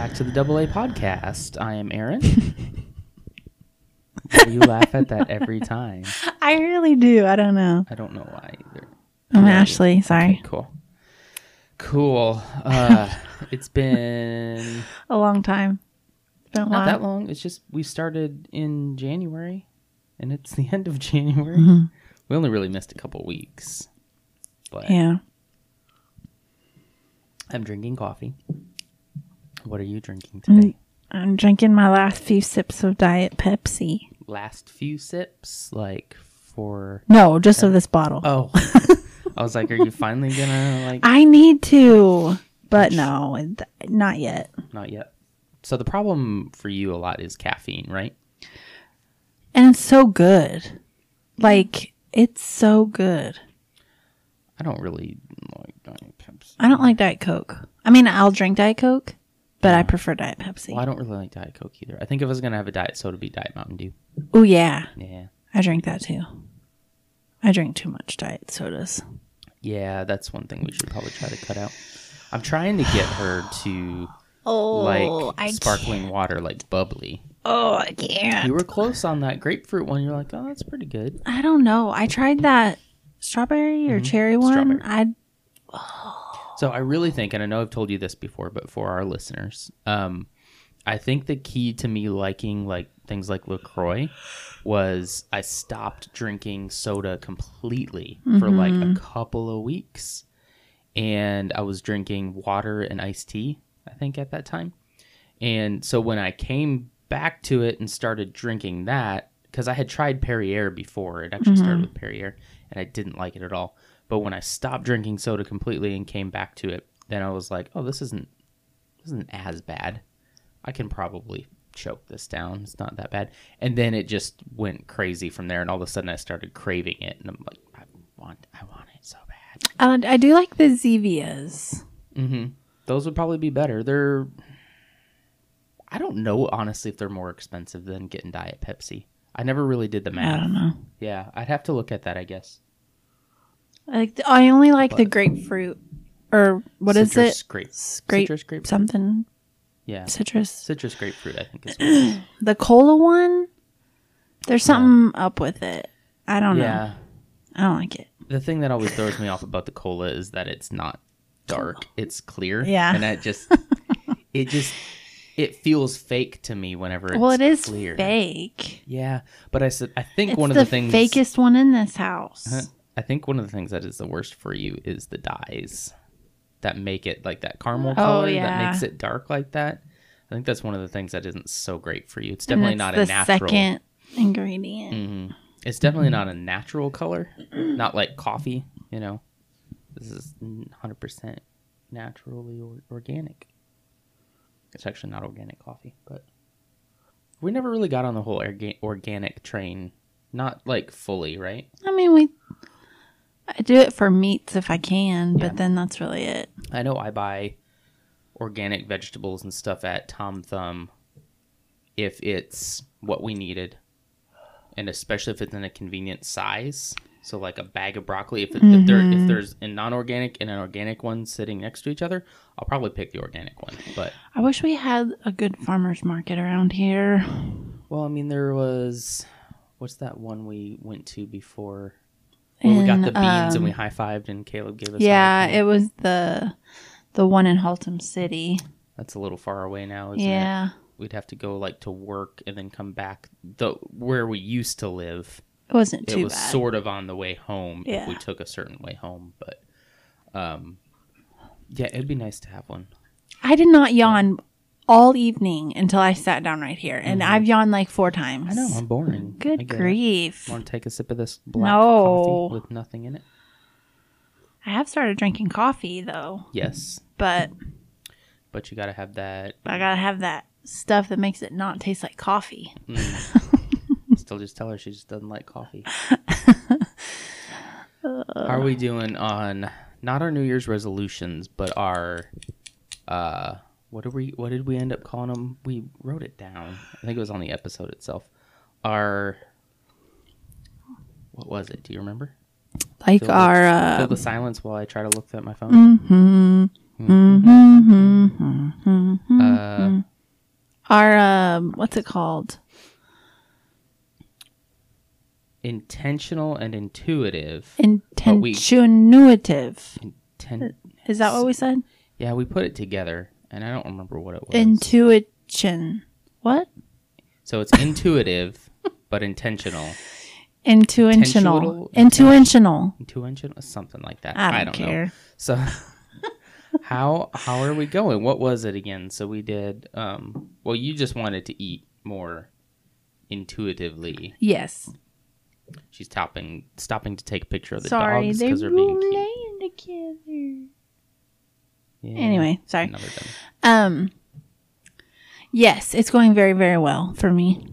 back to the Double A podcast. I am Aaron. you laugh at that every time. I really do. I don't know. I don't know why either. I'm. Ashley. Sorry. Okay, cool. Cool. Uh, it's been A long time. Been a not that long. It's just we started in January, and it's the end of January. Mhm. We only really missed a couple weeks, but Yeah. I'm drinking coffee. What are you drinking Mm. today? I'm drinking my last few sips of Diet Pepsi. Last few sips, like for No, just of this bottle. oh, I was like, are you finally gonna like? I need to, but no, not yet. Not yet. So the problem for you a lot is caffeine, right? And it's so good. Like, it's so good. I don't really like Diet Pepsi. I don't like Diet Coke. I mean, I'll drink Diet Coke, but I prefer Diet Pepsi. Well, I don't really like Diet Coke either. I think if I was gonna have a diet soda, it'd be Diet Mountain Dew. Oh, yeah. Yeah, I drink that too. I drink too much diet sodas. yeah, that's one thing we should probably try to cut out. I'm trying to get her to Oh, like I sparkling water, like bubbly. Oh, I can't. You were close on that grapefruit one. You're like, oh, that's pretty good. I don't know. I tried that strawberry or mm-hmm. cherry one. Strawberry. I So I really think, and I know I've told you this before, but for our listeners, um, I think the key to me liking like things like Lacroix was I stopped drinking soda completely for like a couple of weeks, and I was drinking water and iced tea. I think at that time, and so when I came back to it and started drinking that, because I had tried Perrier before, it actually started with Perrier, and I didn't like it at all. But when I stopped drinking soda completely and came back to it, then I was like, oh, this isn't this isn't as bad. I can probably choke this down. It's not that bad. And then it just went crazy from there, and all of a sudden I started craving it, and I'm like, I want, I want it so bad. uh, I do like the Zevias. hmm Those would probably be better. They're, I don't know honestly if they're more expensive than getting Diet Pepsi. I never really did the math. I don't know. Yeah, I'd have to look at that, I guess. Like the- I only like the But- grapefruit or what is Citrus it? Grape, Grape citrus grapefruit. something Yeah, citrus. citrus grapefruit. I think is. What it is. The cola one. There's something up with it. I don't know. yeah, I don't like it. the thing that always throws me off about the cola is that it's not dark; it's clear. Yeah. and that just, it just, it feels fake to me whenever it's well, it is clear. fake. Yeah, but I said I think It's one of the, the things fakest one in this house. Uh-huh. I think one of the things that is the worst for you is the dyes that make it like that caramel Oh, color that makes it dark like that. I think that's one of the things that isn't so great for you. It's definitely not a natural. second ingredient. Mhm. It's definitely not a natural color, not like coffee. You know, this is 100% naturally or- organic. It's actually not organic coffee, but we never really got on the whole orga- organic train. Not like fully, right? I mean, we. I do it for meats if I can, Yeah. but then that's really it. I know I buy organic vegetables and stuff at Tom Thumb if it's what we needed, and especially if it's in a convenient size. So, like a bag of broccoli, if, it, if, there, if mm-hmm. there's a non-organic and an organic one sitting next to each other, I'll probably pick the organic one. But I wish we had a good farmers market around here. well, I mean, there was what's that one we went to before? We got the beans and um, we high fived and Caleb gave us. Yeah, it was the the one in Haltom City. that's a little far away now, isn't it? yeah, we'd have to go like to work and then come back the where we used to live it wasn't too. it was bad. sort of on the way home if we took a certain way home but um yeah it'd be nice to have one I did not yawn all evening until I sat down right here, and I've yawned like four times. I know i'm boring I Good get it. grief! want to take a sip of this black No. coffee with nothing in it I have started drinking coffee though, yes but but you gotta have that I gotta have that stuff that makes it not taste like coffee. still just tell her she just doesn't like coffee how are we doing on not our new year's resolutions but our uh what did we what did we end up calling them we wrote it down. I think it was on the episode itself. Our what was it? Do you remember? Like Fill the- our fill uh, the silence while i try to look at my phone. Hmm mm-hmm, mm-hmm, Uh, Our um, what's it called? intentional and intuitive. Intentionuitive. Ten- Is that what we said? yeah, we put it together, and I don't remember what it was. Intuition. What? so it's intuitive, but intentional. Intuitional. Intentional? Intuitional. Intentional, something like that. I don't, know. care. So how how are we going? What was it again? So we did um well you just wanted to eat more intuitively. Yes. She's stopping stopping to take a picture of the Sorry, dogs because they're being cute. laying together. Yeah, Anyway, sorry. Um. Yes, it's going very, very well for me.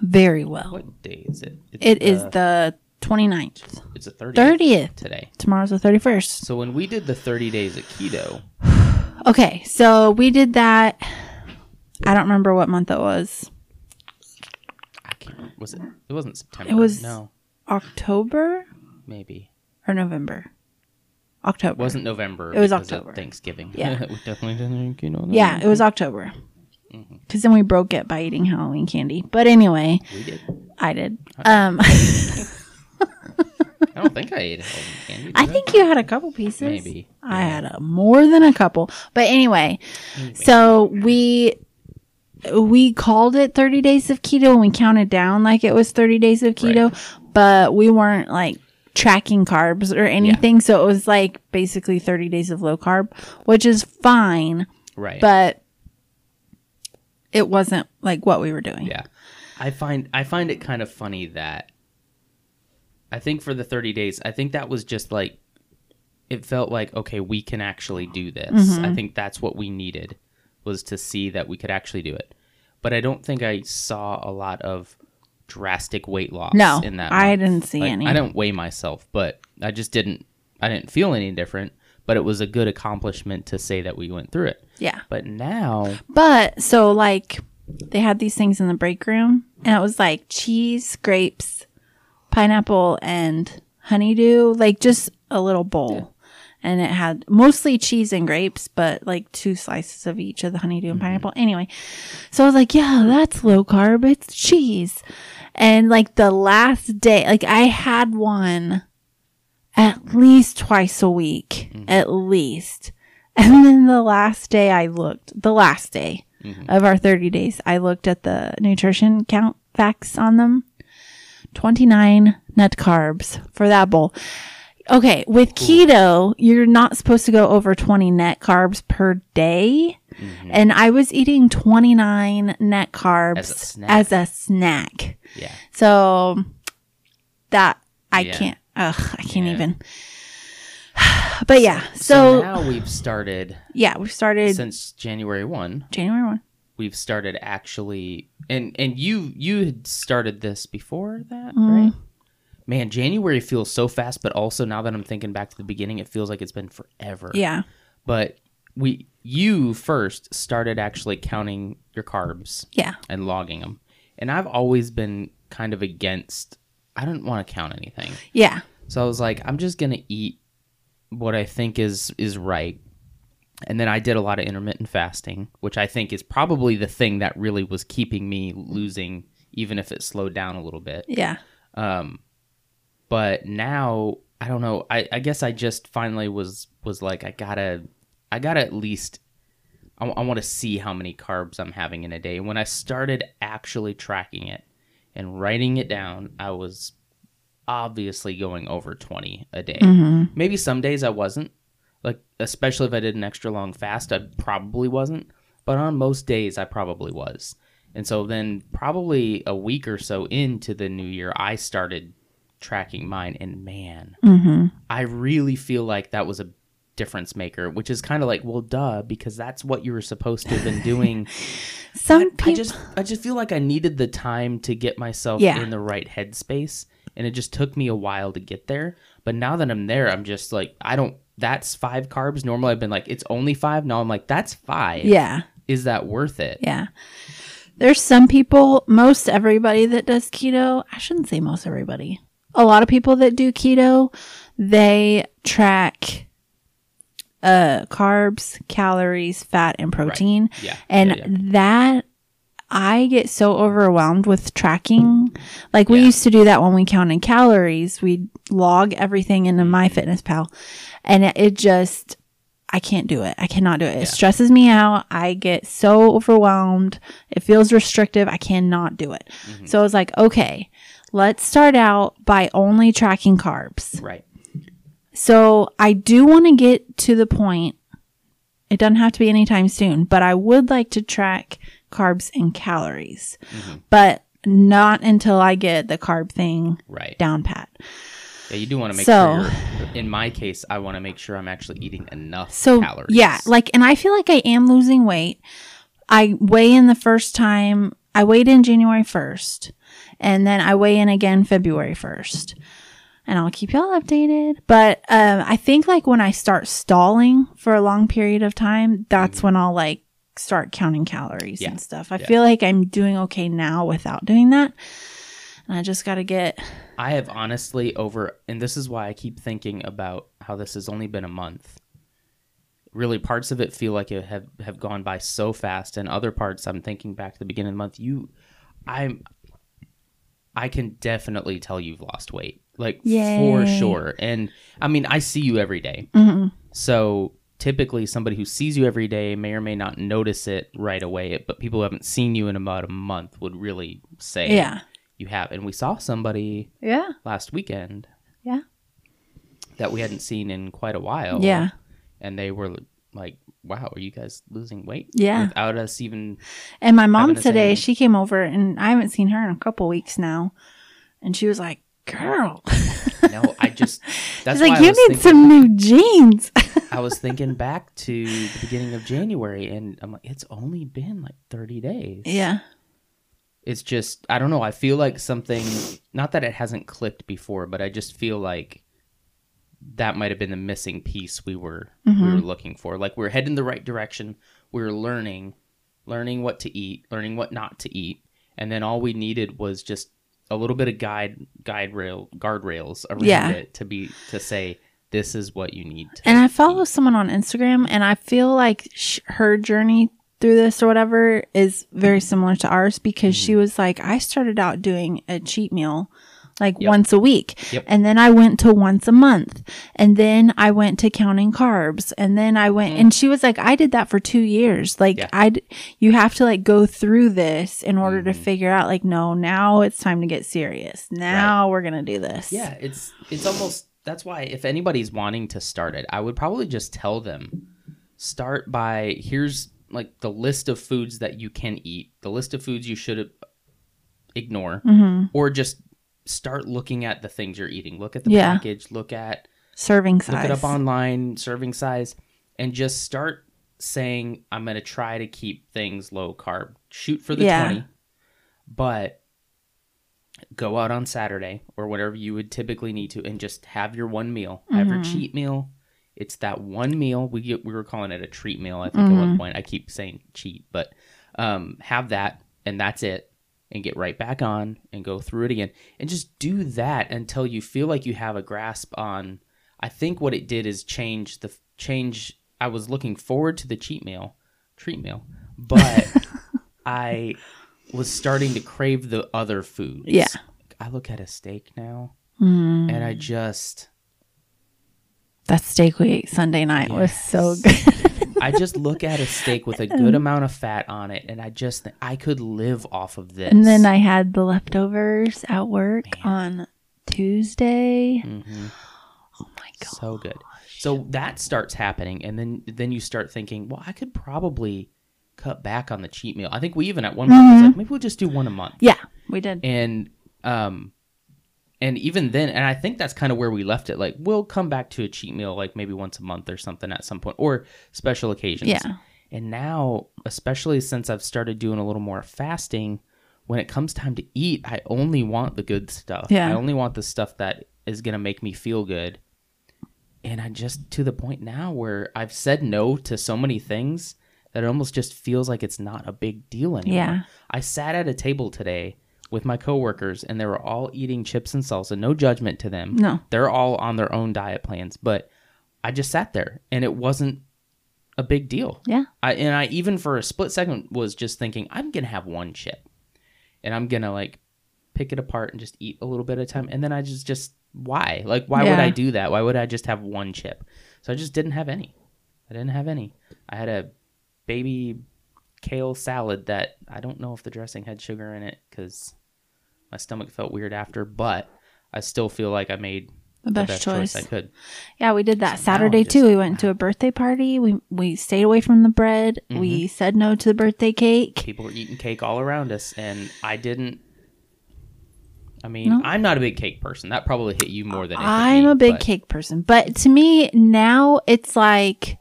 Very well. What day is it? It's It is the 29th. it's the 30th, 30th. today. Tomorrow's the 31st. So when we did the 30 days of keto, Okay, so we did that. I don't remember what month it was. I can't was it it wasn't September. It was- no, October maybe. or November? October. It wasn't November. It was October. Thanksgiving. Yeah. we definitely didn't keto. Yeah, it was October. Mm-hmm. Because then we broke it by eating Halloween candy. But anyway, We did. I did. Um, I don't think I ate Halloween candy. I did think you had a couple pieces. Maybe. I had a, more than a couple. But anyway, so we we called it 30 days of keto and we counted down like it was 30 days of keto, but we weren't like tracking carbs or anything. So it was like basically 30 days of low carb, which is fine, Right. but it wasn't like what we were doing. yeah. I find I find it kind of funny that I think for the 30 days, I think that was just like it felt like okay, we can actually do this. Mm-hmm. I think that's what we needed was to see that we could actually do it. But I don't think I saw a lot of drastic weight loss No, in that. I month. didn't see Like, any. I don't weigh myself, but I just didn't I didn't feel any different, but it was a good accomplishment to say that we went through it. Yeah. But now But so like they had these things in the break room and it was like cheese, grapes, pineapple and honeydew, like just a little bowl. And it had mostly cheese and grapes, but like two slices of each of the honeydew and mm-hmm. pineapple. Anyway, so I was like, yeah, that's low carb. It's cheese. And like the last day, like I had one at least twice a week, mm-hmm. at least. And then the last day I looked, the last day mm-hmm. of our 30 days, I looked at the nutrition count facts on them. 29 net carbs for that bowl. Okay, with keto, you're not supposed to go over 20 net carbs per day. And I was eating 29 net carbs As a snack. as a snack. yeah. So that I Yeah. can't, ugh, I can't Yeah. even. But yeah, So, so, now we've started yeah, we've started since January 1. January 1. We've started actually and and you you had started this before that, Mm-hmm. right? Man, January feels so fast, but also now that I'm thinking back to the beginning, it feels like it's been forever. Yeah. But we you first started actually counting your carbs Yeah. and logging them. And I've always been kind of against I don't want to count anything. Yeah. So I was like, I'm just gonna eat what I think is is right. And then I did a lot of intermittent fasting, which I think is probably the thing that really was keeping me losing, even if it slowed down a little bit. Yeah. Um, but now I don't know. I, I guess I just finally was was like, I gotta, I gotta at least. I, want to see how many carbs I'm having in a day. When I started actually tracking it and writing it down, I was obviously going over 20 a day. Mm-hmm. Maybe some days I wasn't. Like especially if I did an extra long fast, I probably wasn't. But on most days I probably was. And so then probably a week or so into the new year, I started tracking mine and man, mm-hmm. I really feel like that was a difference maker, which is kind of like, well, duh, because that's what you were supposed to have been doing. Some people. I just I just feel like I needed the time to get myself Yeah. in the right headspace and it just took me a while to get there. But now that I'm there, I'm just like I don't that's 5 carbs. Normally I've been like it's only 5. Now I'm like that's 5. yeah. Is that worth it? Yeah. There's some people, most everybody that does keto, I shouldn't say most everybody. A lot of people that do keto, they track uh carbs, calories, fat, and protein. Yeah. And yeah, yeah. that I get so overwhelmed with tracking. Like we Yeah. used to do that when we counted calories. We'd log everything into MyFitnessPal, and it, it just I can't do it. I cannot do it. It Yeah. stresses me out. I get so overwhelmed. It feels restrictive. I cannot do it. Mm-hmm. So I was like, okay, let's start out by only tracking carbs. right. So I do want to get to the point. It doesn't have to be anytime soon, but I would like to track carbs and calories, Mm-hmm. but not until I get the carb thing Right. down pat. Yeah, you do want to make So- sure. In my case, I want to make sure I'm actually eating enough So calories. yeah, like, and I feel like I am losing weight. I weigh in the first time. I weighed in January first, and then I weigh in again February first. And I'll keep y'all updated. But um, I think like when I start stalling for a long period of time, that's when I'll like start counting calories Yeah. and stuff. I Yeah. feel like I'm doing okay now without doing that. And I just got to get I have honestly over, and this is why I keep thinking about how this has only been a month. Really, parts of it feel like it have have gone by so fast, and other parts I'm thinking back to the beginning of the month. You, I'm, I can definitely tell you've lost weight, like for sure. And I mean, I see you every day. Mhm. So typically, somebody who sees you every day may or may not notice it right away. But people who haven't seen you in about a month would really say, yeah. you have." And we saw somebody Yeah. last weekend Yeah. that we hadn't seen in quite a while. Yeah. And they were like, wow, are you guys losing weight? Yeah. Without us even. And my mom today, she came over and I haven't seen her in a couple weeks now. And she was like, girl, No, I just. That's she's like, you need thinking, some new jeans. I was thinking back to the beginning of January and I'm like, it's only been like 30 days. yeah. It's just, I don't know. I feel like something, not that it hasn't clicked before, but I just feel like that might have been the missing piece we were we Mm-hmm. were looking for. Like we're heading the right direction. We are learning, learning what to eat, learning what not to eat, and then all we needed was just a little bit of guide guide rail guardrails around Yeah. it to be to say this is what you need to And I follow someone on Instagram and I feel like sh- her journey through this or whatever is very similar to ours because Mm-hmm. she was like, I started out doing a cheat meal like Yep. once a week. Yep. And then I went to once a month. And then I went to counting carbs. And then I went, and she was like, I did that for two years. Like, Mm. Yeah. I, you have to like go through this in order to Mm-hmm. figure out, like, no, now it's time to get serious. Now we're going to do this. Yeah, it's it's almost that's why if anybody's wanting to start it, I would probably just tell them start by here's like the list of foods that you can eat, the list of foods you should ignore, hmm or just start looking at the things you're eating. Look at the Yeah. package, look at Serving size. look it up online, serving size, and just start saying, I'm going to try to keep things low carb. Shoot for the Yeah. 20, but go out on Saturday or whatever you would typically need to and just have your one meal. Have your Mhm. cheat meal. It's that one meal. We get, we were calling it a treat meal, I think, at one Mhm. point. I keep saying cheat, but um, have that and that's it. And get right back on and go through it again. And just do that until you feel like you have a grasp on I think what it did is change the change. I was looking forward to the cheat meal, treat meal, but I was starting to crave the other foods. Yeah. I look at a steak now, Mm. and I just, That steak we ate Sunday night was so good. I just look at a steak with a good amount of fat on it, and I just, think I could live off of this. and then I had the leftovers at work on Tuesday. Mhm. Oh my god. so good. So that starts happening, and then then you start thinking, well, I could probably cut back on the cheat meal. I think we even at one point was Mm-hmm. like, maybe we'll just do one a month. Yeah, we did. and um and even then and i think that's kind of where we left it like we'll come back to a cheat meal like maybe once a month or something at some point or special occasions Yeah. and now especially since i've started doing a little more fasting when it comes time to eat i only want the good stuff Yeah. i only want the stuff that is going to make me feel good and i just to the point now where i've said no to so many things that it almost just feels like it's not a big deal anymore Yeah. I sat at a table today with my coworkers and they were all eating chips and salsa. No judgment to them. No. They're all on their own diet plans, but I just sat there and it wasn't a big deal. Yeah. I and I even for a split second was just thinking I'm gonna have one chip, and I'm gonna like pick it apart and just eat a little bit at a time. And then I just just why like why would I do that? Why would I just have one chip? So I just didn't have any. I didn't have any. I had a baby kale salad that I don't know if the dressing had sugar in it because my stomach felt weird after, but I still feel like I made The the best, best choice. choice I could. Yeah, we did that So Saturday too. We went to a birthday party. We we stayed away from the bread. Mm-hmm. We said no to the birthday cake. people were eating cake all around us and i didn't i mean i'm not a big cake person that probably hit you more than I'm a big but- cake person, but to me now it's like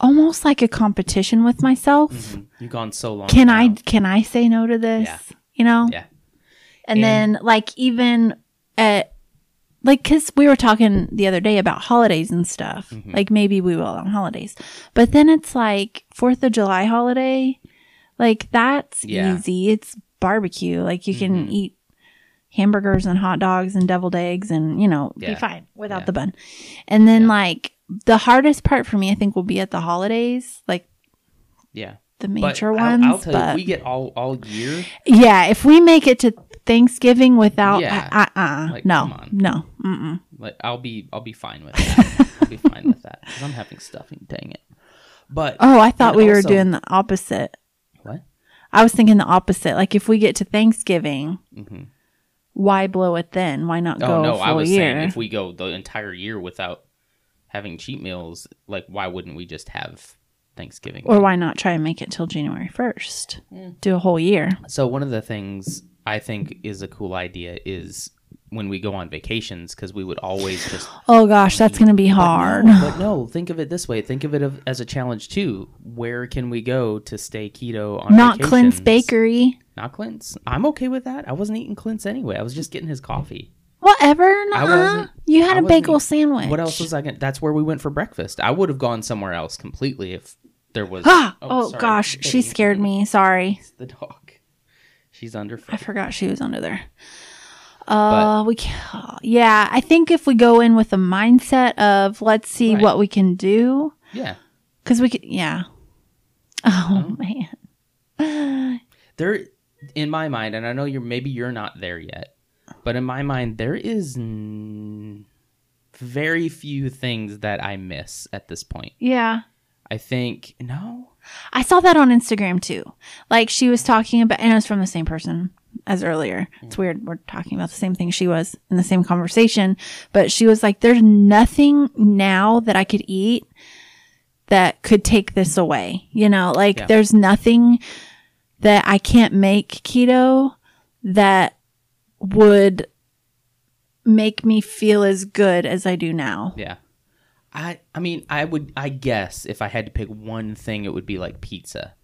almost like a competition with myself. Mhm. you've gone so long Can I can I say no to this? Yeah. You know? yeah And, then like even at like cuz we were talking the other day about holidays and stuff. Mm-hmm. Like maybe we will on holidays. But then it's like 4th of July holiday. Like that's Yeah. easy. It's barbecue. Like you can Mhm. eat hamburgers and hot dogs and deviled eggs and you know be fine without Yeah. the bun. And then Yeah. like the hardest part for me I think will be at the holidays, like yeah the but major I'll, ones. I'll tell but you we get all all year yeah, if we make it to Thanksgiving without, Yeah. uh, uh, uh, Like, no, no, mm-mm. like i'll be i'll be fine with that i'll be fine with that because i'm having stuffing dang it but Oh, I thought we were doing the opposite. what I was thinking the opposite. Like if we get to Thanksgiving, Mhm. why blow it then? Why not go oh no i was year? saying if we go the entire year without having cheat meals like why wouldn't we just have thanksgiving or why not try and make it till January first? Mm. Do a whole year. So one of the things I think is a cool idea is when we go on vacations because we would always just Oh gosh, that's gonna be hard. But no, but no, think of it this way. Think of it of, as a challenge too. Where can we go to stay keto on Not Clint's? Bakery. Not Clint's. I'm okay with that. I wasn't eating Clint's anyway. I was just getting his coffee. Whatever. I nuh-uh. wasn't- You had I a bagel sandwich. What else was I going to That's where we went for breakfast. I would have gone somewhere else completely if there was oh, sorry. gosh, she scared me. Sorry. It's the dog. She's under I forgot she was under there. Uh, But- we ca- yeah, I think if we go in with a mindset of let's see Right. what we can do, Yeah. because we could, yeah. Oh man, there in my mind and i know you're maybe you're not there yet but in my mind there is n- very few things that i miss at this point yeah. i think no I saw that on Instagram too. Like she was talking about, and it was from the same person as earlier. It's weird. We're talking about the same thing she was in the same conversation, but she was like, there's nothing now that I could eat that could take this away. You know, like Yeah. there's nothing that I can't make keto that would make me feel as good as I do now. yeah i i mean i would i guess if i had to pick one thing it would be like pizza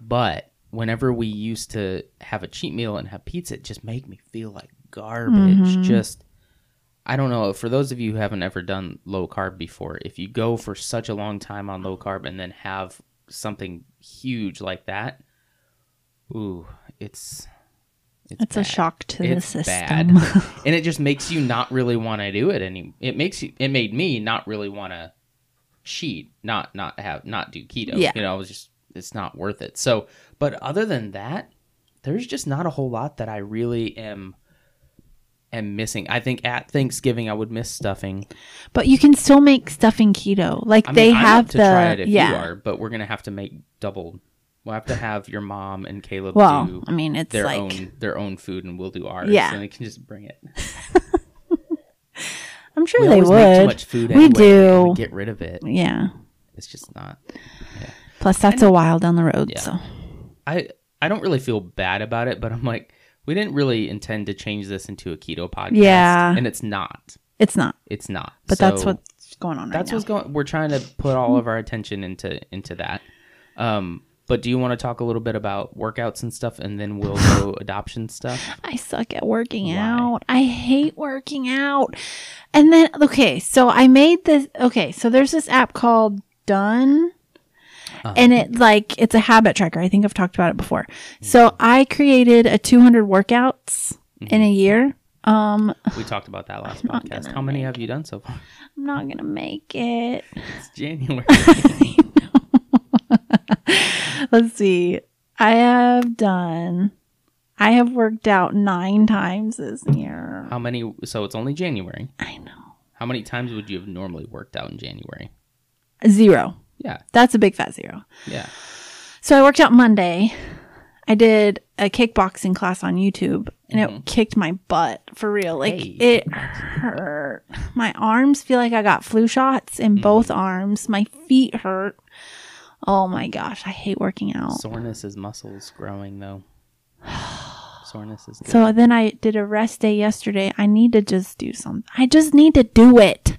but whenever we used to have a cheat meal and have pizza it just made me feel like garbage mm-hmm. just I don't know. For those of you who haven't ever done low carb before, if you go for such a long time on low carb and then have something huge like that, ooh, it's It's a bad. shock to It's the bad. system. and it just makes you not really want to do it any. It makes you. It made me not really want to cheat, not not have not do keto. Yeah. you know, it was just it's not worth it. So, but other than that, there's just not a whole lot that I really am am missing. I think at Thanksgiving I would miss stuffing. But you can still make stuffing keto. Like I mean, they I'm have the try it if yeah. you are, but we're gonna have to make double. We'll have to have your mom and Caleb Well, do I mean, it's their like own their own food, and we'll do ours. Yeah. and they can just bring it. I'm sure we they would. too much food. We Anyway, and do. we get rid of it. yeah. It's just not. Plus, that's a while down the road. Yeah. So I I don't really feel bad about it, but I'm like, we didn't really intend to change this into a keto podcast. Yeah. and it's not. it's not. It's not. But that's what's going on right that's now. what's going. We're trying to put all of our attention into into that. Um, but do you want to talk a little bit about workouts and stuff, and then we'll go adoption stuff? I suck at working Why? out. I hate working out. And then, okay, so I made this. Okay, so there's this app called Done. Uh-huh. And it like it's a habit tracker. I think I've talked about it before. So I created a 200 workouts in a year Um, We talked about that last podcast. How many have you done so far? I'm not gonna make it. It's January. Let's see. I have done. I have worked out nine times this year. How many? So it's only January. I know. How many times would you have normally worked out in January? Zero. Yeah, That's a big fat zero. yeah. So I worked out Monday. I did a kickboxing class on YouTube and it mm-hmm. kicked my butt for real. Like Hey. it hurt. My arms feel like I got flu shots in both mm. arms. My feet hurt. Oh my gosh, I hate working out. Soreness is muscles growing though. Soreness is good. So then I did a rest day yesterday. I need to just do something. I just need to do it.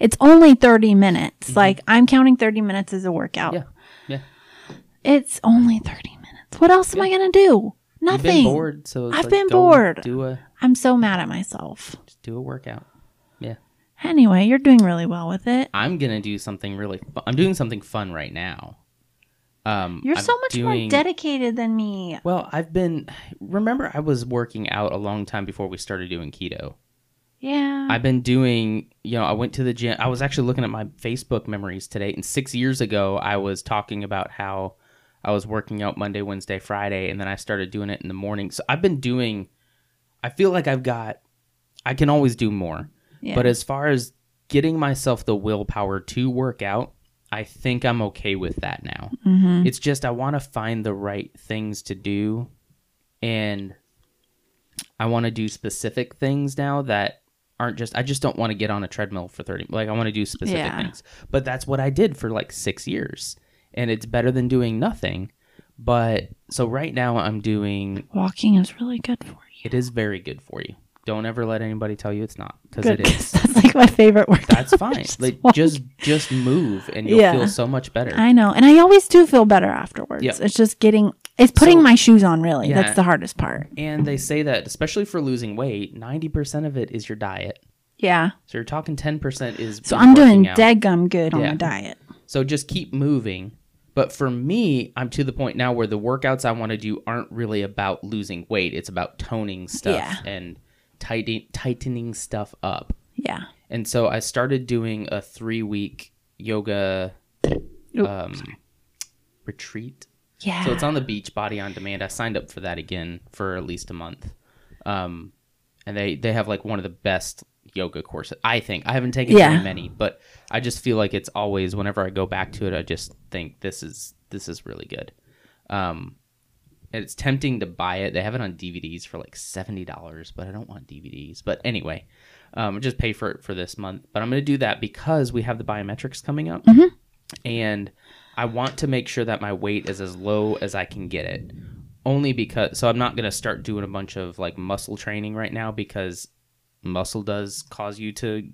It's only 30 minutes. Mm-hmm. Like I'm counting 30 minutes as a workout. yeah, yeah. It's only 30 minutes. What else am I going to do? Nothing. You've Nothing. been bored, so I've like, been bored. Do a I'm so mad at myself. just do a workout. Yeah. Anyway, you're doing really well with it. I'm gonna do something really. Fu- I'm doing something fun right now. Um, You're I'm so much more dedicated than me. Well, I've been. Remember, I was working out a long time before we started doing keto. Yeah. I've been doing, you know, I went to the gym. I was actually looking at my Facebook memories today, and six years ago, I was talking about how I was working out Monday, Wednesday, Friday, and then I started doing it in the morning. So I've been doing. I feel like I've got. I can always do more, yeah. but as far as getting myself the willpower to work out, I think I'm okay with that now. Mhm. It's just I want to find the right things to do, and I want to do specific things now that aren't just. I just don't want to get on a treadmill for thirty. Like I want to do specific Yeah. things. But that's what I did for like six years, and it's better than doing nothing. But so right now I'm doing. Walking is really good for you. It is very good for you. Don't ever let anybody tell you it's not because it is. That's like my favorite word. That's fine. Just like just just move and you'll Yeah. feel so much better. I know. And I always do feel better afterwards. It's just getting, it's putting So- my shoes on, really. Yeah. That's the hardest part. And they say that, especially for losing weight, 90% of it is your diet. Yeah. So you're talking 10% is. So I'm doing working out. dead gum good on Yeah. my diet. So just keep moving. But for me, I'm to the point now where the workouts I want to do aren't really about losing weight. It's about toning stuff Yeah. and tighten, tightening stuff up. Yeah. And so I started doing a three week yoga um, retreat. Yeah. So it's on the Beachbody on Demand. I signed up for that again for at least a month. Um, and they they have like one of the best yoga courses. I think I haven't taken Yeah. many, but I just feel like it's always whenever I go back to it, I just think this is this is really good. Um, it's tempting to buy it. They have it on DVDs for like seventy dollars, but I don't want DVDs. But anyway, um, just pay for it for this month. But I'm going to do that because we have the biometrics coming up, Mhm. and I want to make sure that my weight is as low as I can get it. Only because, so I'm not going to start doing a bunch of like muscle training right now because muscle does cause you to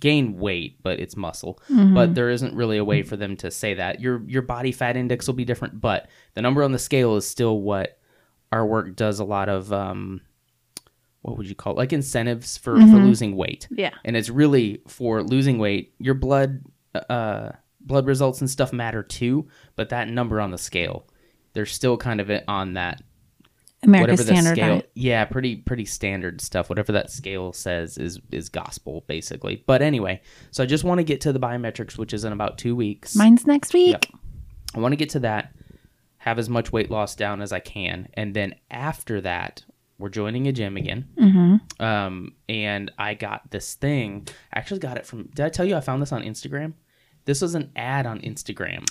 gain weight, but it's muscle. Mm-hmm. But there isn't really a way for them to say that. Your your body fat index will be different, but the number on the scale is still what our work does a lot of um what would you call it? Like incentives for, for Mhm. losing weight yeah. and it's really for losing weight your blood uh blood results and stuff matter too but that number on the scale they're still kind of on that America's whatever the Standard scale Diet. yeah pretty pretty standard stuff whatever that scale says is is gospel basically but anyway so i just want to get to the biometrics which is in about two weeks Mine's next week. Yep. i want to get to that have as much weight loss down as i can and then after that we're joining a gym again Mm-hmm. um, and I got this thing. I actually got it from. Did I tell you I found this on Instagram? This was an ad on Instagram.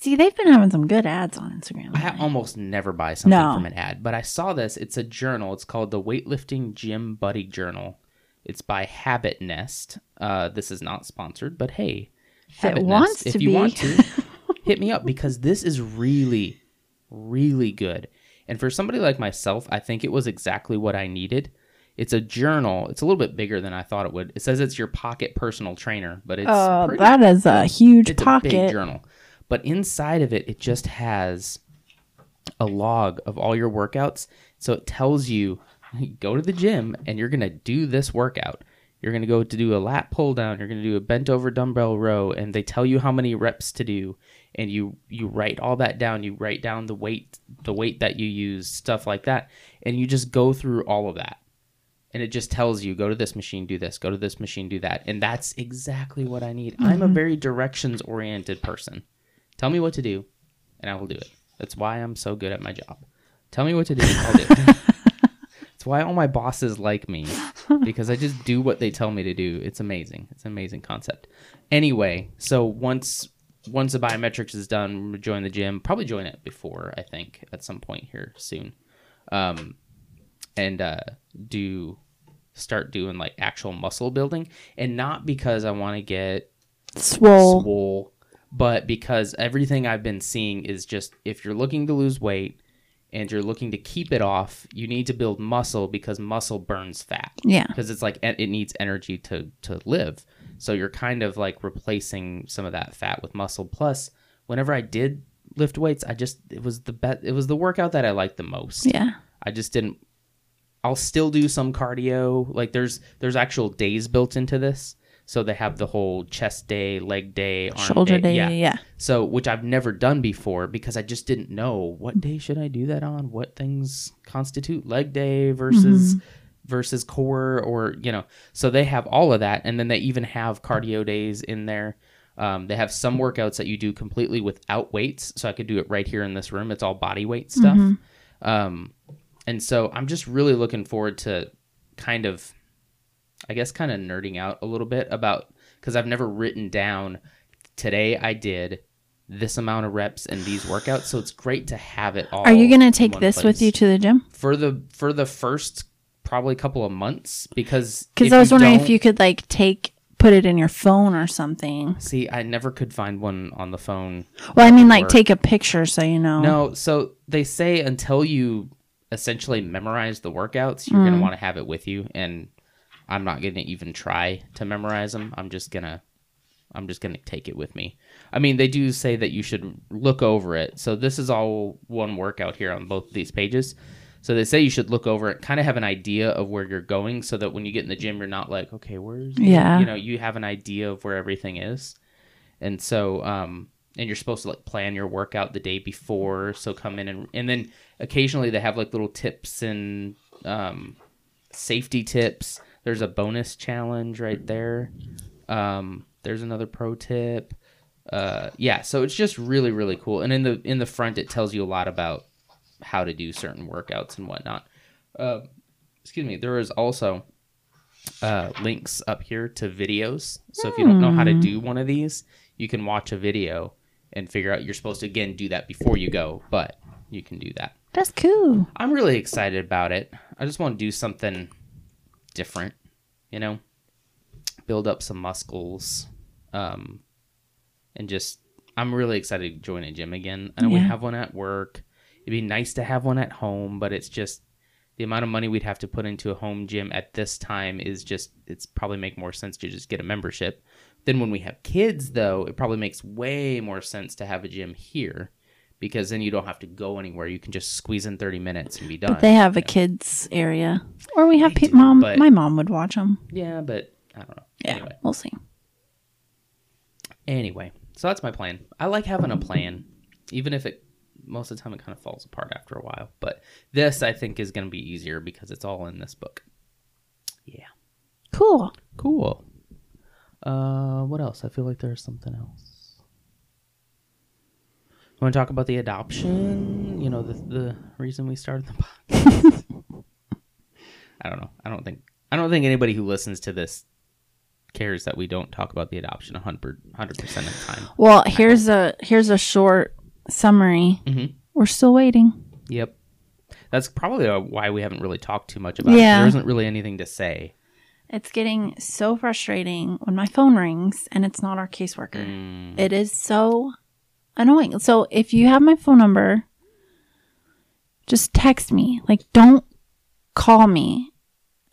See, they've been having some good ads on Instagram. I lately. almost never buy something No. from an ad, but I saw this. It's a journal. It's called the Weightlifting Gym Buddy Journal. It's by Habit Nest. Uh, this is not sponsored, but hey, If it Habit wants Nest, to if you be. want to, hit me up because this is really, really good. And for somebody like myself, I think it was exactly what I needed. It's a journal. It's a little bit bigger than I thought it would. It says it's your pocket personal trainer, but it's Oh, pretty, that is a huge it's a big pocket. journal. But inside of it, it just has a log of all your workouts. So it tells you, go to the gym and you're gonna do this workout. You're gonna go to do a lat pull down. You're gonna do a bent over dumbbell row, and they tell you how many reps to do, and you you write all that down. You write down the weight, the weight that you use, stuff like that, and you just go through all of that. And it just tells you go to this machine, do this, go to this machine, do that, and that's exactly what I need. I'm a very directions oriented person. Tell me what to do, and I will do it. That's why I'm so good at my job. Tell me what to do, I'll do it. It's why all my bosses like me because I just do what they tell me to do. It's amazing. It's an amazing concept. Anyway, so once once the biometrics is done, join the gym. Probably join it before I think at some point here soon, um, and uh, do start doing like actual muscle building, and not because I want to get Swole. swole, but because everything I've been seeing is just if you're looking to lose weight and you're looking to keep it off, you need to build muscle because muscle burns fat Yeah. because it's like it needs energy to to live. So you're kind of like replacing some of that fat with muscle. Plus, whenever I did lift weights, I just it was the bet it was the workout that I liked the most. Yeah. I just didn't I'll still do some cardio. Like there's there's actual days built into this. So they have the whole chest day, leg day, arm Shoulder day. Yeah. Yeah. So which I've never done before because I just didn't know what day should I do that on? What things constitute leg day versus versus core or you know. So they have all of that and then they even have cardio days in there. Um, they have some workouts that you do completely without weights. So I could do it right here in this room. It's all body weight stuff. Um, and so I'm just really looking forward to kind of, I guess, kind of nerding out a little bit about because I've never written down today I did this amount of reps and these workouts. So it's great to have it all. Are you going to take this with you to the gym? for the for the first probably couple of months because Because I was wondering if you could like take put it in your phone or something. see. I never could find one on the phone. Well, I mean, like work. take a picture so you know. No, so they say until you essentially memorize the workouts, you're Mm. gonna want to have it with you, and I'm not gonna even try to memorize them. I'm just gonna, I'm just gonna take it with me. I mean, they do say that you should look over it. So this is all one workout here on both of these pages. So they say you should look over it, kind of have an idea of where you're going, so that when you get in the gym, you're not like, okay, where's Yeah. you know, you have an idea of where everything is. And so, um, and you're supposed to like plan your workout the day before. So come in and and then occasionally they have like little tips and um, safety tips. There's a bonus challenge right there. Um, there's another pro tip. Uh, yeah, so it's just really really cool. And in the in the front, it tells you a lot about how to do certain workouts and whatnot. Uh, excuse me. There is also uh, links up here to videos. So if you don't know how to do one of these, you can watch a video and figure out you're supposed to again do that before you go, but you can do that. That's cool. I'm really excited about it. I just want to do something different, you know, build up some muscles, um, and just I'm really excited to join a gym again. I know we have one at work. It'd be nice to have one at home, but it's just the amount of money we'd have to put into a home gym at this time is just it's probably make more sense to just get a membership. Then when we have kids though, it probably makes way more sense to have a gym here because then you don't have to go anywhere. You can just squeeze in 30 minutes and be done. But they have a kids area, or we have They pe- do, mom. My mom would watch them. yeah, but I don't know. Yeah, Anyway. we'll see. Anyway, so that's my plan. I like having a plan, even if it most of the time it kind of falls apart after a while. But this I think is going to be easier because it's all in this book. Yeah. Cool. Cool. Uh, what else? I feel like there's something else. You want to talk about the adoption? You know, the the reason we started the podcast. I don't know. I don't think I don't think anybody who listens to this cares that we don't talk about the adoption 100 percent of the time. Well, here's a here's a short summary. Mhm. We're still waiting. Yep. That's probably uh, why we haven't really talked too much about it. Yeah. There isn't really anything to say. It's getting so frustrating when my phone rings and it's not our caseworker. Mm, It is so annoying. So if you have my phone number, just text me. Like, don't call me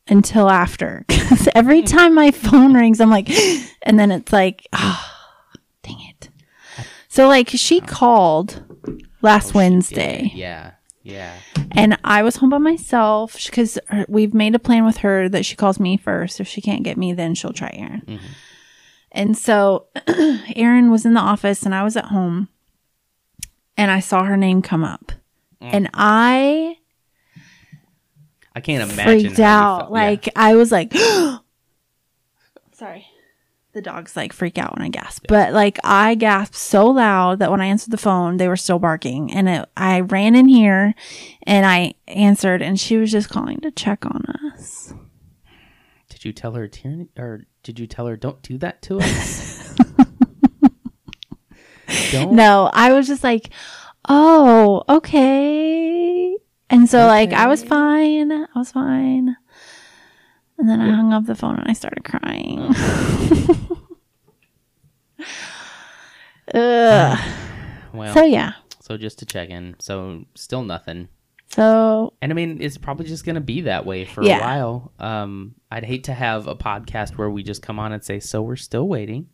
until after. Because every time my phone rings, I'm like, and then it's like, oh, dang it. So, like, she called last oh, Wednesday. Yeah. Yeah. And I was home by myself because we've made a plan with her that she calls me first. If she can't get me, then she'll try Aaron. Mhm. And so Aaron was in the office and I was at home and I saw her name come up. Mm. And I I can't imagine. freaked out. felt. Yeah. Like I was like, sorry. The dogs like freak out when I gasp, but like I gasped so loud that when I answered the phone, they were still barking, and it, I ran in here, and I answered, and she was just calling to check on us. did you tell her Tierney, or did you tell her don't do that to us? don't. No, I was just like, oh, okay. And so like I was fine. I was fine. And then I hung up the phone and I started crying. Ugh. Well, So yeah. so, just to check in. So still nothing. So And I mean, it's probably just going to be that way for Yeah. a while. Um, I'd hate to have a podcast where we just come on and say, "So we're still waiting."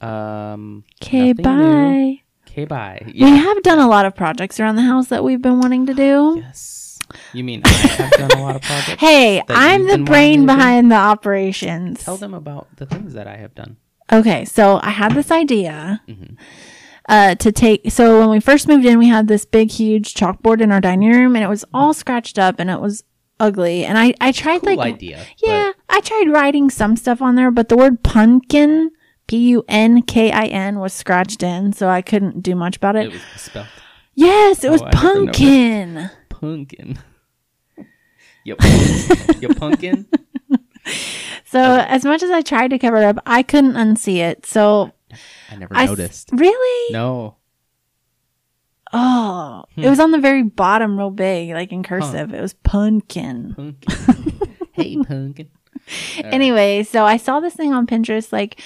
Um, okay, bye. Okay, bye. We have done a lot of projects around the house that we've been wanting to do. Yes. You mean I have done a lot of projects? Hey, I'm the brain wanting to do? behind the operations. Tell them about the things that I have done. Okay, so I had this idea Mhm. uh, to take. So when we first moved in, we had this big, huge chalkboard in our dining room, and it was all scratched up, and it was ugly. And I, I tried Cool like, idea. yeah, I tried writing some stuff on there, but the word pumpkin, P U N K I N, was scratched in, so I couldn't do much about it. it was spelled yes, it was Oh, I never noticed. pumpkin. Pumpkin. Yep. you punkin. So as much as I tried to cover it up, I couldn't unsee it. So I never I s- noticed. really, No. oh, Hmm. it was on the very bottom, real big, like in cursive. It was pumpkin. Pumpkin. hey, pumpkin. All right. Anyway, so I saw this thing on Pinterest like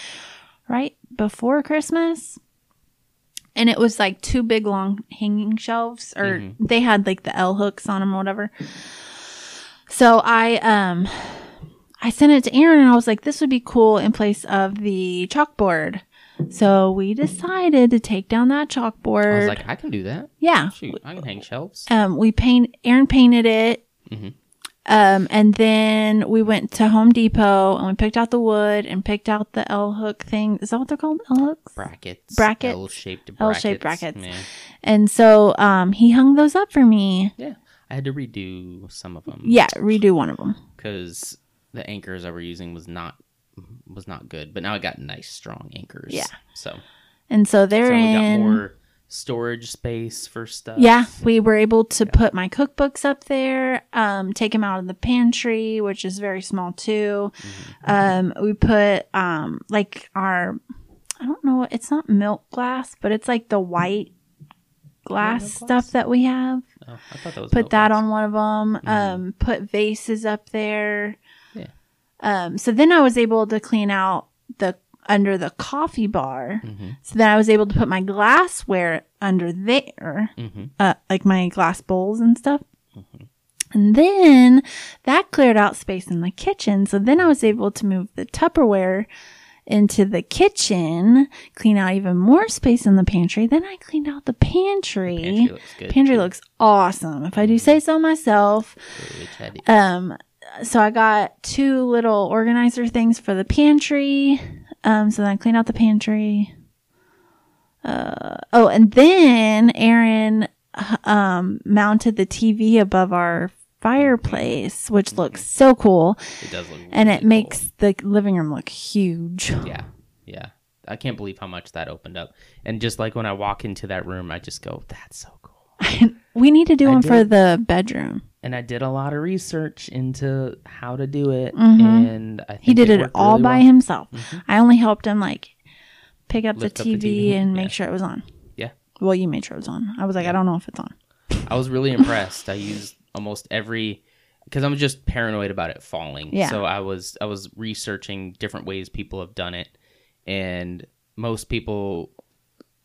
right before Christmas. And it was like two big long hanging shelves or Mhm. they had like the L hooks on them or whatever. So I um I sent it to Aaron and I was like this would be cool in place of the chalkboard. So we decided to take down that chalkboard. I was like, I can do that. yeah. Shoot, I can hang shelves. Um we paint Aaron painted it Mhm. Um, and then we went to Home Depot and we picked out the wood and picked out the L hook thing. Is that what they're called? L hooks? Brackets. Brackets. L-shaped brackets. L-shaped brackets. Yeah. And so um, he hung those up for me. yeah. I had to redo some of them. Yeah, redo one of them. Because the anchors I were using was not was not good. But now I got nice strong anchors. Yeah. So, And so they're so in. Storage space for stuff. yeah, we were able to put my cookbooks up there, um, take them out of the pantry, which is very small too. Mm-hmm. Um, we put um, like our, I don't know, it's not milk glass, but it's like the white glass stuff glass? that we have. Oh, I thought that was put that glass. on one of them um put vases up there Yeah. um so then i was able to clean out the under the coffee bar Mhm. so then i was able to put my glassware under there Mhm. uh like my glass bowls and stuff Mm-hmm. and then that cleared out space in the kitchen so then i was able to move the tupperware into the kitchen clean out even more space in the pantry then i cleaned out the pantry Pantry looks good. Pantry looks awesome, if I do say so myself. Um, so I got two little organizer things for the pantry. Um, so then I cleaned out the pantry. Uh, oh, and then Aaron uh, um mounted the TV above our fireplace, which looks so cool, It does look and really it makes the living room look huge. Yeah. Yeah. I can't believe how much that opened up. And just like when I walk into that room, I just go, that's so cool. we need to do I one for the bedroom. And I did a lot of research into how to do it. Mhm. And I think He did it, worked all really by well. himself. Mhm. I only helped him like pick up, the TV, up the TV, and yeah. make sure it was on. Yeah. Well, you made sure it was on. I was like, I don't know if it's on. I was really impressed. I used almost every because I'm just paranoid about it falling. Yeah. So I was I was researching different ways people have done it, and most people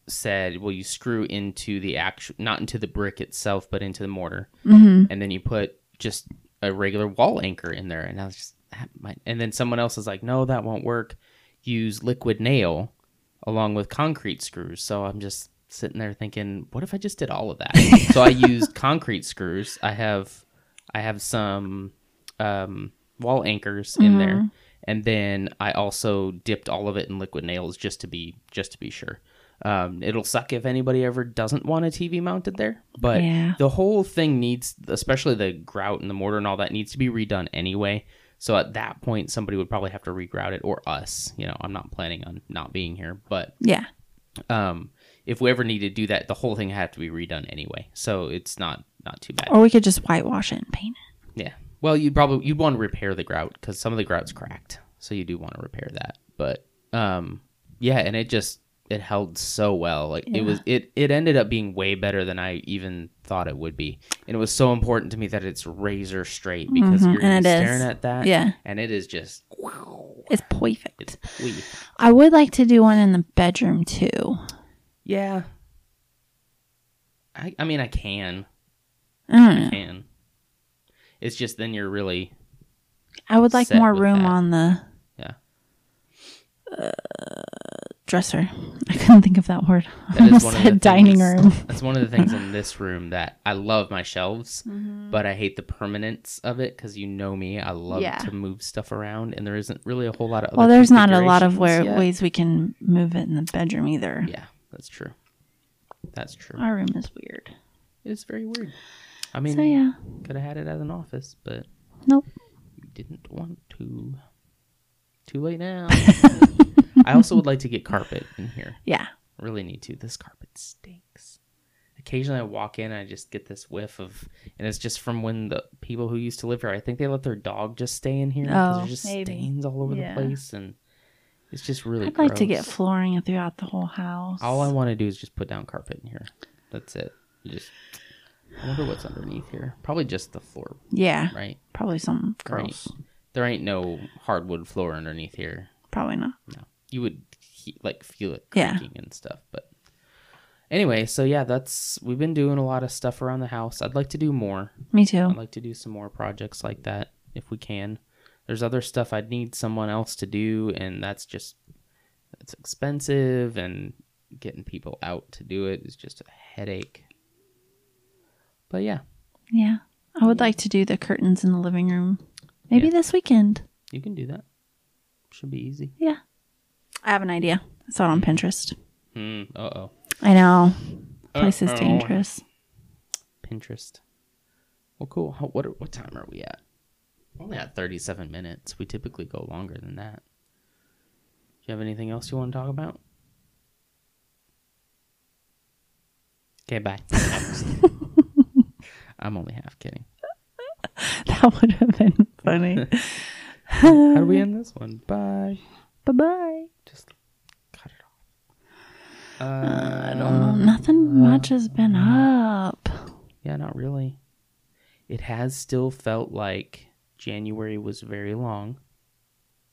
said, well, you screw into the actual not into the brick itself, but into the mortar, Mm-hmm. and then you put just a regular wall anchor in there. And I was just, that might, and then someone else is like, no, that won't work. Use liquid nail along with concrete screws. So I'm just sitting there thinking, what if I just did all of that? so I used concrete screws. I have, I have some um, wall anchors in there, and then I also dipped all of it in liquid nails just to be just to be sure. Um, it'll suck if anybody ever doesn't want a TV mounted there, but Yeah. the whole thing needs, especially the grout and the mortar and all that, needs to be redone anyway. So at that point, somebody would probably have to regrout it, or us. You know, I'm not planning on not being here, but Yeah. um, if we ever need to do that, the whole thing had to be redone anyway. So it's not not too bad. Or we could just whitewash it and paint it. Yeah. Well, you'd probably you'd want to repair the grout because some of the grout's cracked, so you do want to repair that. But um, yeah, and it just it held so well. Like it was it it ended up being way better than I even thought it would be, and it was so important to me that it's razor straight because Mhm, you're gonna and be it is. staring at that, Yeah. and it is just It's perfect. it's. I would like to do one in the bedroom too. Yeah. I I mean I can I don't can. It's just then you're really I would like more room that. on the Yeah. uh, dresser. I couldn't think of that word. I almost said the dining things- room. That's one of the things in this room that I love my shelves, Mm-hmm. but I hate the permanence of it because you know me. I love Yeah. to move stuff around, and there isn't really a whole lot of. Other Well, there's not a lot of where, yet. ways we can move it in the bedroom either. Yeah, that's true. That's true. Our room is weird. It's very weird. I mean, So yeah, could have had it as an office, but nope. you didn't want to. Too late now. I also would like to get carpet in here. Yeah, really need to. This carpet stinks. Occasionally, I walk in and I just get this whiff of, and it's just from when the people who used to live here. I think they let their dog just stay in here because Oh, there's just maybe. stains all over Yeah. the place, and it's just really. I'd like to get flooring throughout the whole house. All I want to do is just put down carpet in here. That's it. Just. I wonder what's underneath here. Probably just the floor, yeah, right? probably some There ain't, gross. there ain't no hardwood floor underneath here. Probably not. No, you would he- like feel it Yeah. and stuff. But anyway, so yeah, that's we've been doing a lot of stuff around the house. I'd like to do more. Me too. I'd like to do some more projects like that if we can. There's other stuff I'd need someone else to do, and that's just it's expensive, and getting people out to do it is just a headache. But yeah, Yeah, I would like to do the curtains in the living room. Maybe Yeah. this weekend. you can do that. Should be easy. Yeah, I have an idea. I saw it on Pinterest. Hmm. Uh oh. I know. Place is Uh-oh. dangerous. Pinterest. Well, cool. How, what what time are we at? Only at thirty-seven minutes. We typically go longer than that. Do you have anything else you want to talk about? Okay, bye. I'm only half kidding. That would have been funny. How do we end this one? Bye. Bye bye. Just cut it off. I Uh, don't know. Nothing much has been up. Yeah, not really. It has still felt like January was very long,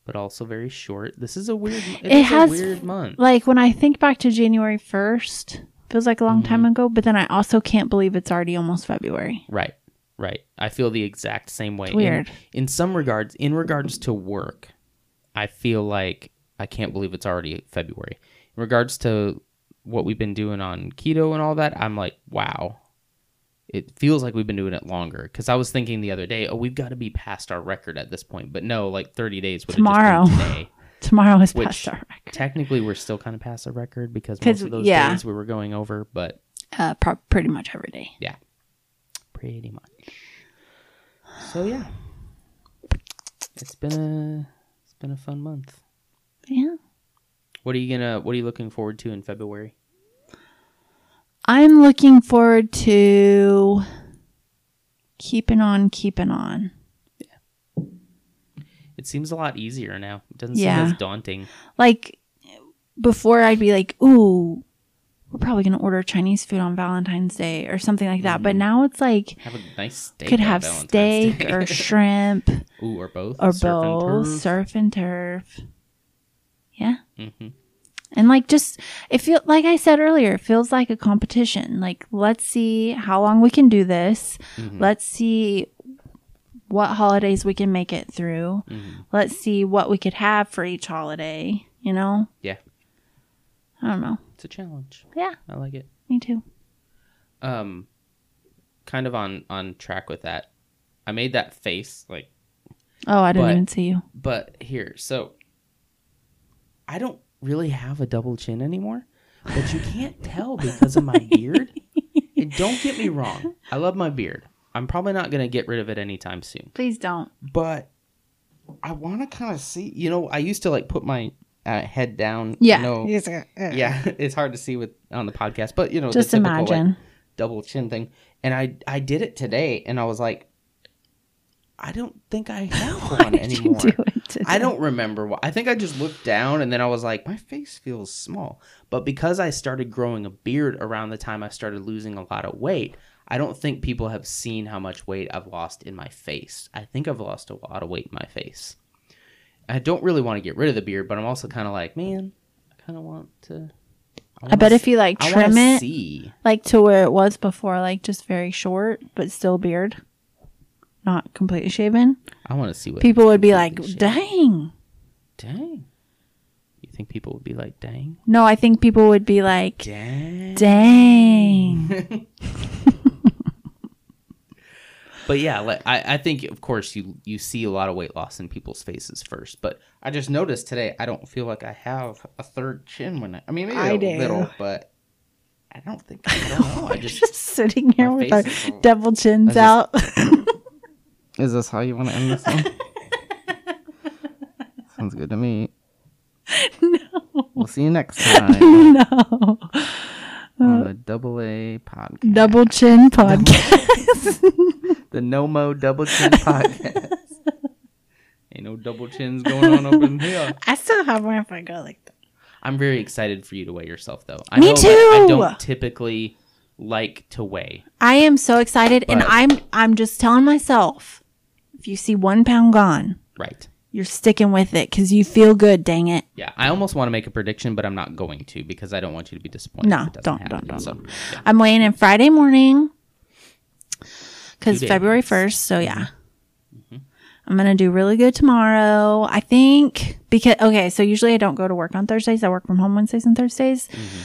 but also very short. This is a weird. It, It is has- a weird month. Like when I think back to January 1st, feels like a long time Mm-hmm. ago, but then I also can't believe it's already almost February. Right, right. I feel the exact same way. It's weird. In, in some regards, in regards to work, I feel like I can't believe it's already February. In regards to what we've been doing on keto and all that, I'm like, wow. It feels like we've been doing it longer because I was thinking the other day, oh, we've got to be past our record at this point. But no, like 30 days would Tomorrow. have just been today. Tomorrow is Which- past our record. Technically, we're still kind of past the record because most of those yeah. days we were going over, but Uh, pro- pretty much every day. Yeah, pretty much. So yeah, it's been a been a fun month. Yeah. What are you gonna What are you looking forward to in February? I'm looking forward to keeping on, keeping on. It seems a lot easier now. It doesn't Yeah. seem as daunting. Like before, I'd be like, "Ooh, we're probably gonna order Chinese food on Valentine's Day or something like that." But now it's like Have a nice steak. could have Valentine's steak Day. or shrimp Ooh, or both. or Surf both, turf. surf and turf. Yeah. Mhm. And like just it feel like I said earlier, it feels like a competition. Like let's see how long we can do this. Mhm. Let's see what holidays we can make it through. Mhm. Let's see what we could have for each holiday, you know? Yeah, I don't know. it's a challenge. Yeah, I like it. me too. Um, kind of on on track with that. I made that face like Oh, I didn't But- even see you. But here, so I don't really have a double chin anymore, but you can't tell because of my beard. and don't get me wrong, I love my beard. I'm probably not gonna get rid of it anytime soon. Please don't. But I want to kind of see. You know, I used to like put my uh, head down. Yeah. You know, Yes, uh, uh. yeah, it's hard to see with on the podcast, but you know, the Just typical, like, imagine. double chin thing. And I I did it today, and I was like, I don't think I have one anymore. do? I don't remember what. I think I just looked down, and then I was like, my face feels small. But because I started growing a beard around the time I started losing a lot of weight. I don't think people have seen how much weight I've lost in my face. I think I've lost a lot of weight in my face. I don't really want to get rid of the beard, but I'm also kind of like, man, I kind of want to. I bet if you like trim it See. like to where it was before, like just very short but still beard, not completely shaven, I want to see what people would be like, "Dang." Dang. You think people would be like, dang? No, I think people would be like, Dang. "Dang." But yeah, like, I, I think of course you you see a lot of weight loss in people's faces first. But I just noticed today I don't feel like I have a third chin when I I mean maybe I a do. little, but I don't think I don't know. I just just sitting here with our is double chins out. Is this how you want to end this one? Sounds good to me. no, We'll see you next time no. On uh, the Double A podcast. Double chin podcast. the Nomo Double Chin podcast. Ain't no double chins going on up in here. I still have one if I go like that. I'm very excited for you to weigh yourself, though. I Me know that I too! don't typically like to weigh. I am so excited, and But- I'm I'm just telling myself, if you see one pound gone, Right. You're sticking with it because you feel good. Dang it! Yeah. I almost want to make a prediction, but I'm not going to because I don't want you to be disappointed. No, if it doesn't don't, happen. don't, don't, So, yeah. I'm weighing in Friday morning because February first. So yeah, mm-hmm. Mm-hmm. I'm gonna do really good tomorrow. I think because okay, so usually I don't go to work on Thursdays. I work from home Wednesdays and Thursdays. Mm-hmm.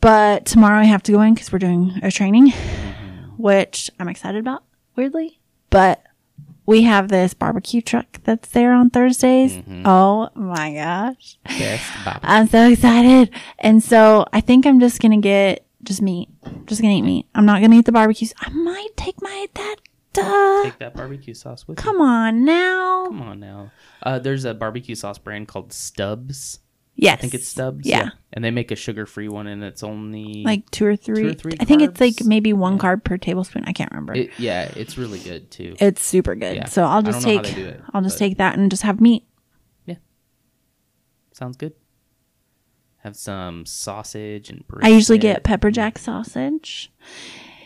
But tomorrow I have to go in because we're doing a training, which I'm excited about. Weirdly, but we have this barbecue truck that's there on Thursdays. Oh my gosh. I'm so excited. And so I think I'm just gonna get just meat. Just gonna eat meat. I'm not gonna eat the barbecues. I might take my that. Duh. Take that barbecue sauce with you. Come on now. Come on now. Uh, there's a barbecue sauce brand called Stubbs. Yes. I think it's Stubbs. Yeah. And they make a sugar free one, and it's only Like two or three. Two or three I think it's like carbs? maybe one carb per tablespoon. I can't remember. It, yeah, it's really good too. it's super good. Yeah. So I I'll just don't know how take they do it, I'll just but- take that and just have meat. Yeah. Sounds good. Have some sausage and. Bread. I usually brisket. get pepper jack sausage.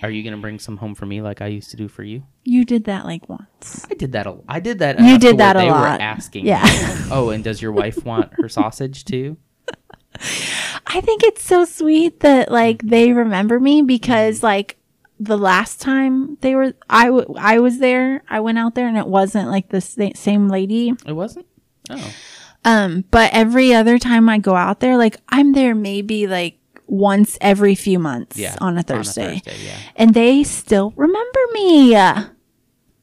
Are you gonna bring some home for me, like I used to do for you? You did that like once. I did that. A, I did that. You did that a lot. they lot. Were asking. Yeah. me. Oh, and does your wife want her sausage too? I think it's so sweet that like they remember me because like the last time they were I, w- I was there I went out there and it wasn't like the sa- same lady It wasn't. Oh, um but every other time I go out there like I'm there maybe like once every few months yeah. on a Thursday, Thursday, yeah. and they still remember me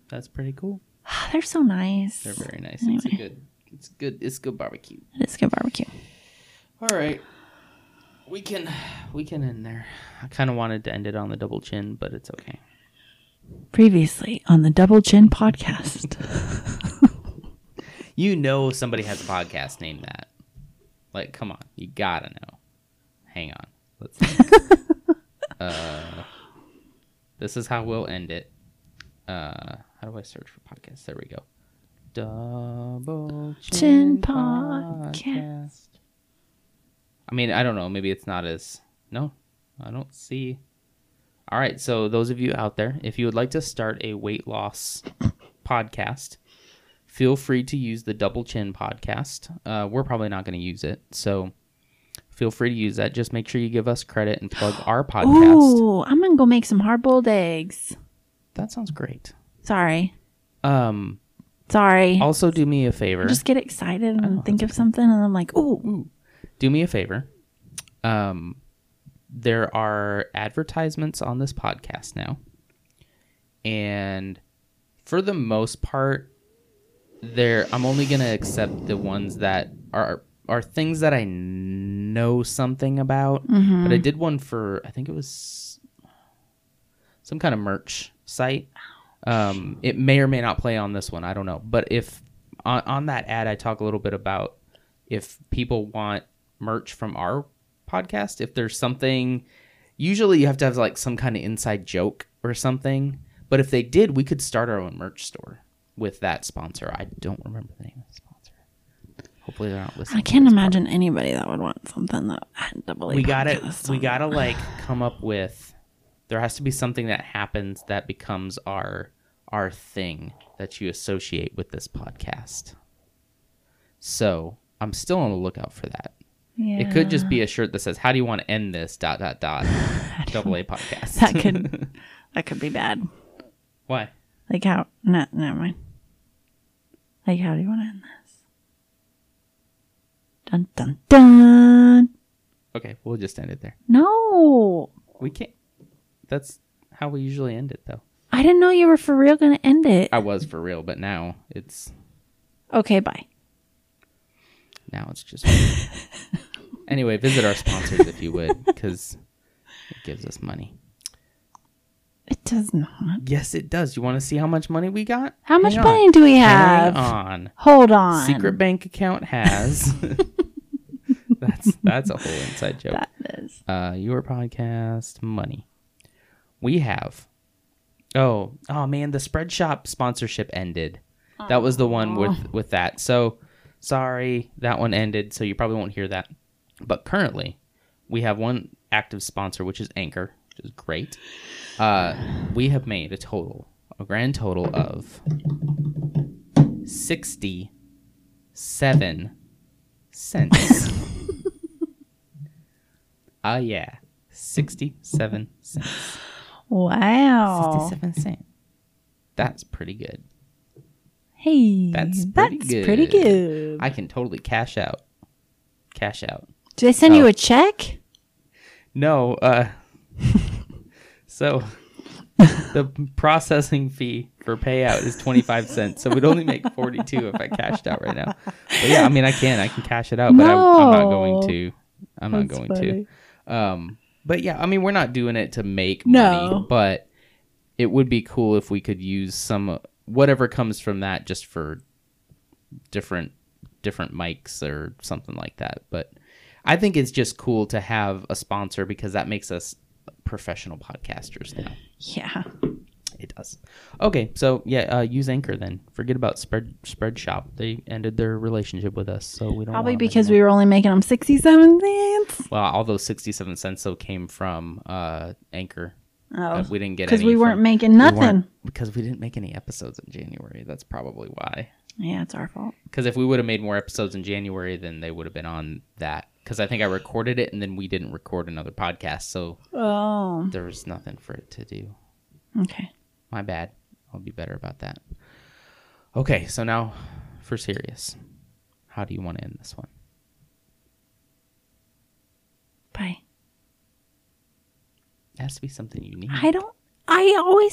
That's pretty cool. they're so nice They're very nice. It's a good. It's good. It's good barbecue. it's good barbecue All right. We can we can end there. I kind of wanted to end it on the double chin, but it's okay. previously on the double chin podcast You know somebody has a podcast named that. Like, come on, you gotta know. Hang on. Let's. uh, this is how we'll end it. Uh, how do I search for podcasts? There we go. Double Chin chin podcast. podcast. I mean, I don't know. Maybe it's not as. No, I don't see. All right. So, those of you out there, if you would like to start a weight loss podcast, feel free to use the Double Chin podcast. Uh, we're probably not going to use it. So, feel free to use that. Just make sure you give us credit and plug our podcast. Ooh, I'm gonna go make some hard boiled eggs That sounds great. sorry Um, sorry also, do me a favor. just get excited and know, think of something and I'm like, ooh, do me a favor. Um, there are advertisements on this podcast now, and for the most part, there I'm only gonna accept the ones that are are things that I know something about. Mm-hmm. But I did one for I think it was some kind of merch site. Um, it may or may not play on this one. I don't know. But if on, on that ad, I talk a little bit about if people want merch from our podcast, if there's something, usually you have to have like some kind of inside joke or something. But if they did, we could start our own merch store with that sponsor. I don't remember the name of the sponsor. Hopefully they're not listening. I can't imagine anybody that would want something that had double A we gotta podcast we gotta like come up with there has to be something that happens that becomes our our thing that you associate with this podcast so i'm still on the lookout for that it could just be a shirt that says how do you want to end this dot dot dot double a podcast that could that could be bad. why Like how? No, never mind. Like how do you want to end this? Dun dun dun. okay we'll just end it there No, we can't that's how we usually end it though I didn't know you were for real going to end it. i was for real but now it's Okay, bye. Now it's just. anyway, visit our sponsors if you would, because it gives us money. It does not. Yes, it does. You want to see how much money we got? How much on. money do we have? Hang on. Hold on. Secret bank account has. that's that's a whole inside joke. That is. Uh, your podcast money. We have. Oh, oh man, the spread shop sponsorship ended. That was the one with with that. So sorry, that one ended. So you probably won't hear that. But currently, we have one active sponsor, which is Anchor, which is great. Uh, we have made a total, a grand total of sixty-seven cents. Ah, yeah, sixty-seven cents. Wow. 67 cents. That's pretty good. Hey, That's pretty that's good. pretty good. I can totally cash out. Cash out. Did they send Oh. you a check? No, uh so the processing fee for payout is 25 cents. So we'd only make 42 if I cashed out right now. But yeah, I mean I can I can cash it out, but I'm, I'm not going to. I'm not going funny. to. Um but yeah, I mean we're not doing it to make No. money, but it would be cool if we could use some whatever comes from that just for different different mics or something like that. But I think it's just cool to have a sponsor because that makes us professional podcasters now. Yeah. It does. Okay, so yeah, uh, use Anchor then. Forget about Spread Spread Shop. They ended their relationship with us, so we don't. Probably because we were only making them 67 cents. Well, all those sixty-seven cents though came from uh, Anchor. Uh, Oh. we didn't get Because we weren't from- making we nothing. weren't- because we didn't make any episodes in January. That's probably why. Yeah, it's our fault. Because if we would have made more episodes in January, then they would have been on that. Because I think I recorded it and then we didn't record another podcast, so Oh. there was nothing for it to do. Okay. My bad. I'll be better about that. Okay, so now for serious. How do you want to end this one? Bye. It has to be something unique. I don't. I always